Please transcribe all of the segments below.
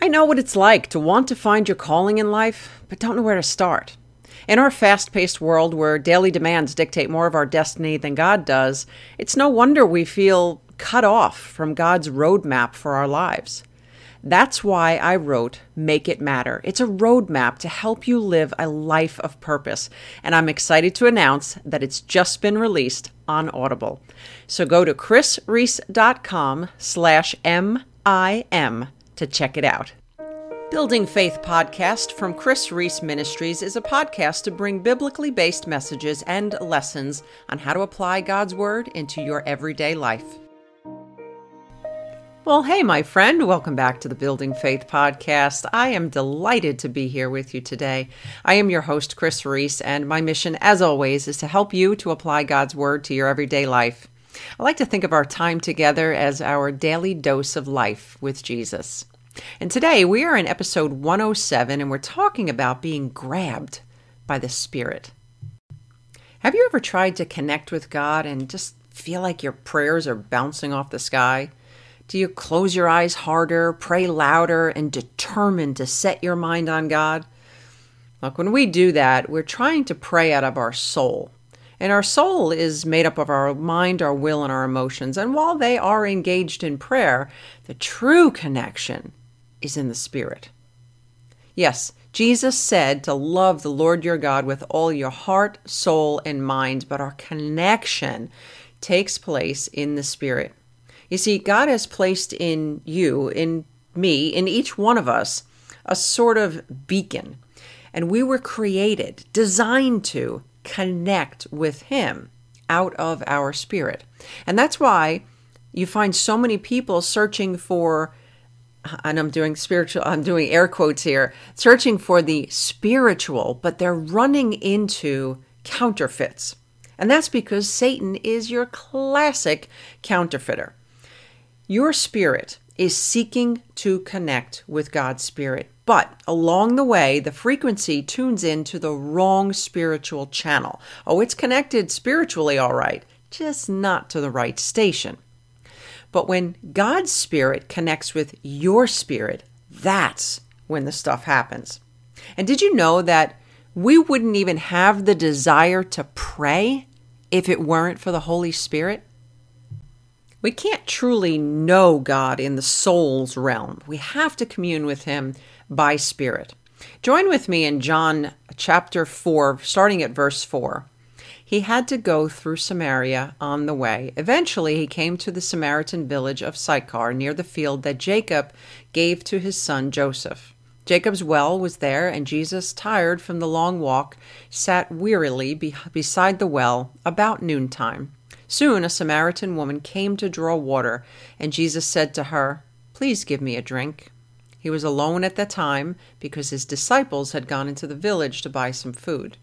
I know what it's like to want to find your calling in life, but don't know where to start. In our fast paced world where daily demands dictate more of our destiny than God does, it's no wonder we feel cut off from God's roadmap for our lives. That's why I wrote Make It Matter. It's a roadmap to help you live a life of purpose, and I'm excited to announce that it's just been released on Audible. So go to krisreece.com slash M-I-M to check it out. Building Faith podcast from Kris Reece Ministries is a podcast to bring biblically based messages and lessons on how to apply God's Word into your everyday life. Well, hey, my friend, welcome back to the Building Faith podcast. I am delighted to be here with you today. I am your host, Kris Reece, and my mission, as always, is to help you to apply God's Word to your everyday life. I like to think of our time together as our daily dose of life with Jesus. And today we are in episode 107, and we're talking about being grabbed by the Spirit. Have you ever tried to connect with God and just feel like your prayers are bouncing off the sky? Do you close your eyes harder, pray louder, and determine to set your mind on God? Look, when we do that, we're trying to pray out of our soul. And our soul is made up of our mind, our will, and our emotions. And while they are engaged in prayer, the true connection is in the spirit. Yes, Jesus said to love the Lord your God with all your heart, soul, and mind, but our connection takes place in the spirit. You see, God has placed in you, in me, in each one of us, a sort of beacon. And we were created, designed to connect with Him out of our spirit. And that's why you find so many people searching for, and I'm doing spiritual, I'm doing air quotes here, searching for the spiritual, but they're running into counterfeits. And that's because Satan is your classic counterfeiter. Your spirit is seeking to connect with God's spirit, but along the way, the frequency tunes into the wrong spiritual channel. Oh, it's connected spiritually, all right, just not to the right station. But when God's spirit connects with your spirit, that's when the stuff happens. And did you know that we wouldn't even have the desire to pray if it weren't for the Holy Spirit? We can't truly know God in the soul's realm. We have to commune with Him by Spirit. Join with me in John chapter 4, starting at verse 4. He had to go through Samaria on the way. Eventually, he came to the Samaritan village of Sychar near the field that Jacob gave to his son Joseph. Jacob's well was there, and Jesus, tired from the long walk, sat wearily be- beside the well about noontime. Soon a Samaritan woman came to draw water, and Jesus said to her, Please give me a drink. He was alone at the time because his disciples had gone into the village to buy some food.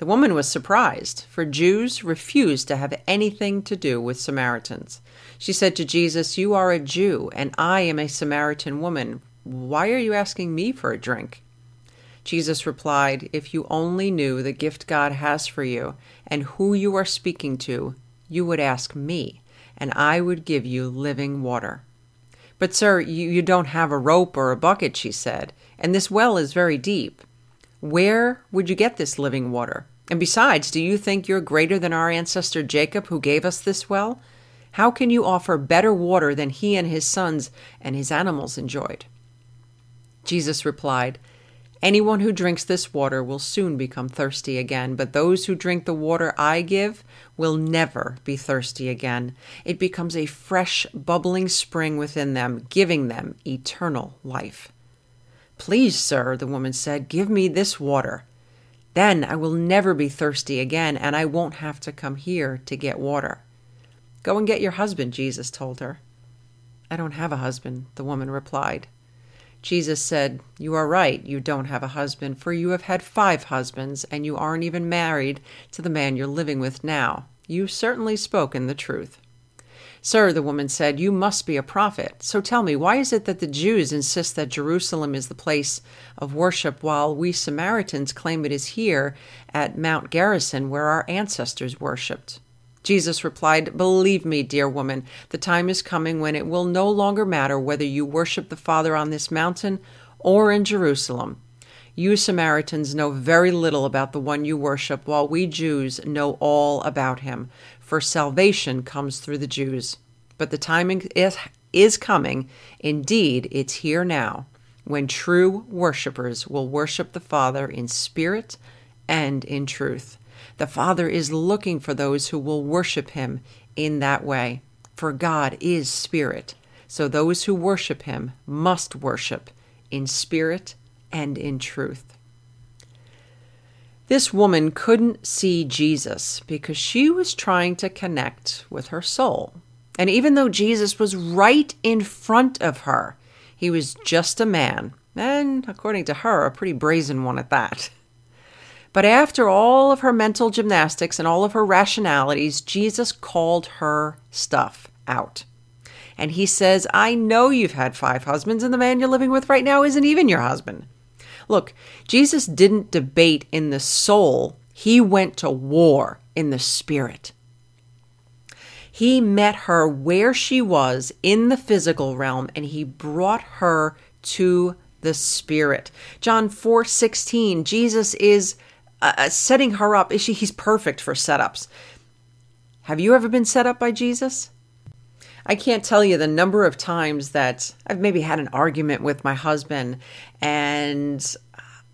The woman was surprised, for Jews refused to have anything to do with Samaritans. She said to Jesus, You are a Jew, and I am a Samaritan woman. Why are you asking me for a drink? Jesus replied, If you only knew the gift God has for you and who you are speaking to, you would ask me, and I would give you living water. But, sir, you, you don't have a rope or a bucket, she said, and this well is very deep. Where would you get this living water? And besides, do you think you're greater than our ancestor Jacob, who gave us this well? How can you offer better water than he and his sons and his animals enjoyed? Jesus replied, Anyone who drinks this water will soon become thirsty again, but those who drink the water I give will never be thirsty again. It becomes a fresh, bubbling spring within them, giving them eternal life. Please, sir, the woman said, give me this water. Then I will never be thirsty again, and I won't have to come here to get water. Go and get your husband, Jesus told her. I don't have a husband, the woman replied. Jesus said, You are right, you don't have a husband, for you have had five husbands, and you aren't even married to the man you're living with now. You've certainly spoken the truth. Sir, the woman said, you must be a prophet. So tell me, why is it that the Jews insist that Jerusalem is the place of worship, while we Samaritans claim it is here at Mount Gerizim where our ancestors worshipped? Jesus replied, Believe me, dear woman, the time is coming when it will no longer matter whether you worship the Father on this mountain or in Jerusalem. You Samaritans know very little about the one you worship, while we Jews know all about him, for salvation comes through the Jews. But the timing is, is coming, indeed, it's here now, when true worshippers will worship the Father in spirit and in truth. The Father is looking for those who will worship him in that way. For God is spirit, so those who worship him must worship in spirit and in truth. This woman couldn't see Jesus because she was trying to connect with her soul. And even though Jesus was right in front of her, he was just a man, and according to her, a pretty brazen one at that. But after all of her mental gymnastics and all of her rationalities, Jesus called her stuff out. And he says, I know you've had five husbands, and the man you're living with right now isn't even your husband. Look, Jesus didn't debate in the soul, he went to war in the spirit. He met her where she was in the physical realm and he brought her to the spirit. John 4:16 Jesus is uh, uh, setting her up. Is She, he's perfect for setups. Have you ever been set up by Jesus? I can't tell you the number of times that I've maybe had an argument with my husband and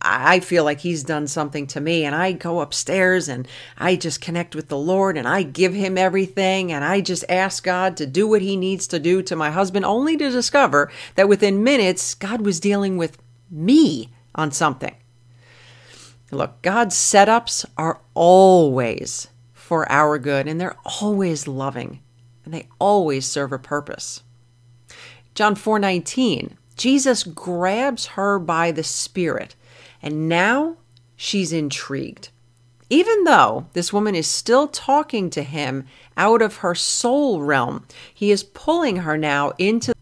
I feel like he's done something to me and I go upstairs and I just connect with the Lord and I give him everything and I just ask God to do what he needs to do to my husband only to discover that within minutes God was dealing with me on something. Look, God's setups are always for our good and they're always loving and they always serve a purpose. John 4:19 Jesus grabs her by the spirit and now she's intrigued. Even though this woman is still talking to him out of her soul realm, he is pulling her now into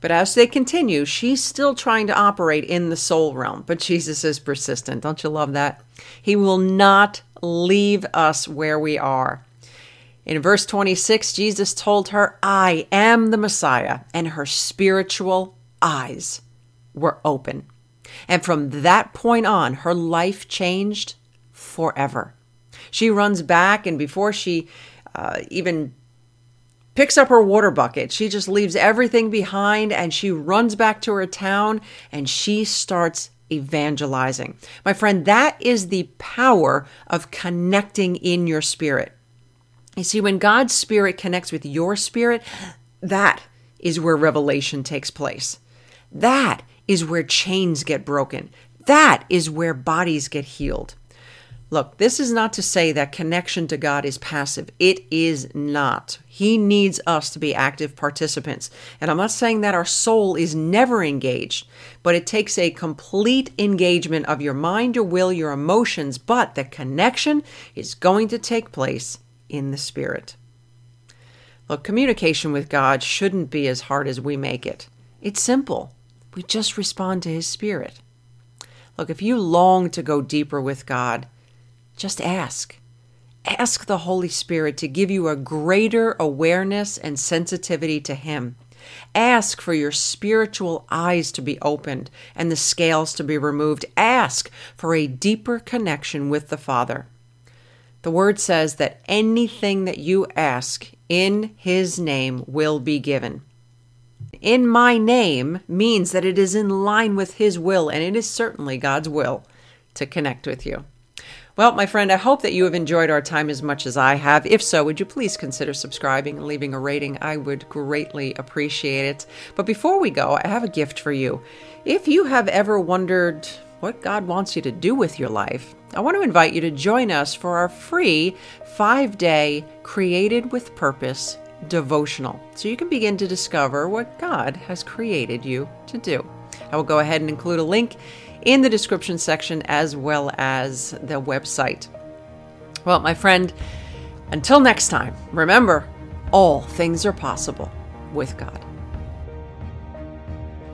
but as they continue, she's still trying to operate in the soul realm. But Jesus is persistent. Don't you love that? He will not leave us where we are. In verse 26, Jesus told her, I am the Messiah, and her spiritual eyes were open. And from that point on, her life changed forever. She runs back, and before she uh, even picks up her water bucket. She just leaves everything behind and she runs back to her town and she starts evangelizing. My friend, that is the power of connecting in your spirit. You see, when God's spirit connects with your spirit, that is where revelation takes place. That is where chains get broken. That is where bodies get healed. Look, this is not to say that connection to God is passive. It is not. He needs us to be active participants. And I'm not saying that our soul is never engaged, but it takes a complete engagement of your mind, your will, your emotions, but the connection is going to take place in the spirit. Look, communication with God shouldn't be as hard as we make it. It's simple. We just respond to His Spirit. Look, if you long to go deeper with God, just ask. Ask the Holy Spirit to give you a greater awareness and sensitivity to Him. Ask for your spiritual eyes to be opened and the scales to be removed. Ask for a deeper connection with the Father. The Word says that anything that you ask in His name will be given. In my name means that it is in line with His will, and it is certainly God's will to connect with you. Well, my friend, I hope that you have enjoyed our time as much as I have. If so, would you please consider subscribing and leaving a rating? I would greatly appreciate it. But before we go, I have a gift for you. If you have ever wondered what God wants you to do with your life, I want to invite you to join us for our free five day Created with Purpose devotional so you can begin to discover what God has created you to do. I will go ahead and include a link in the description section as well as the website. Well, my friend, until next time, remember all things are possible with God.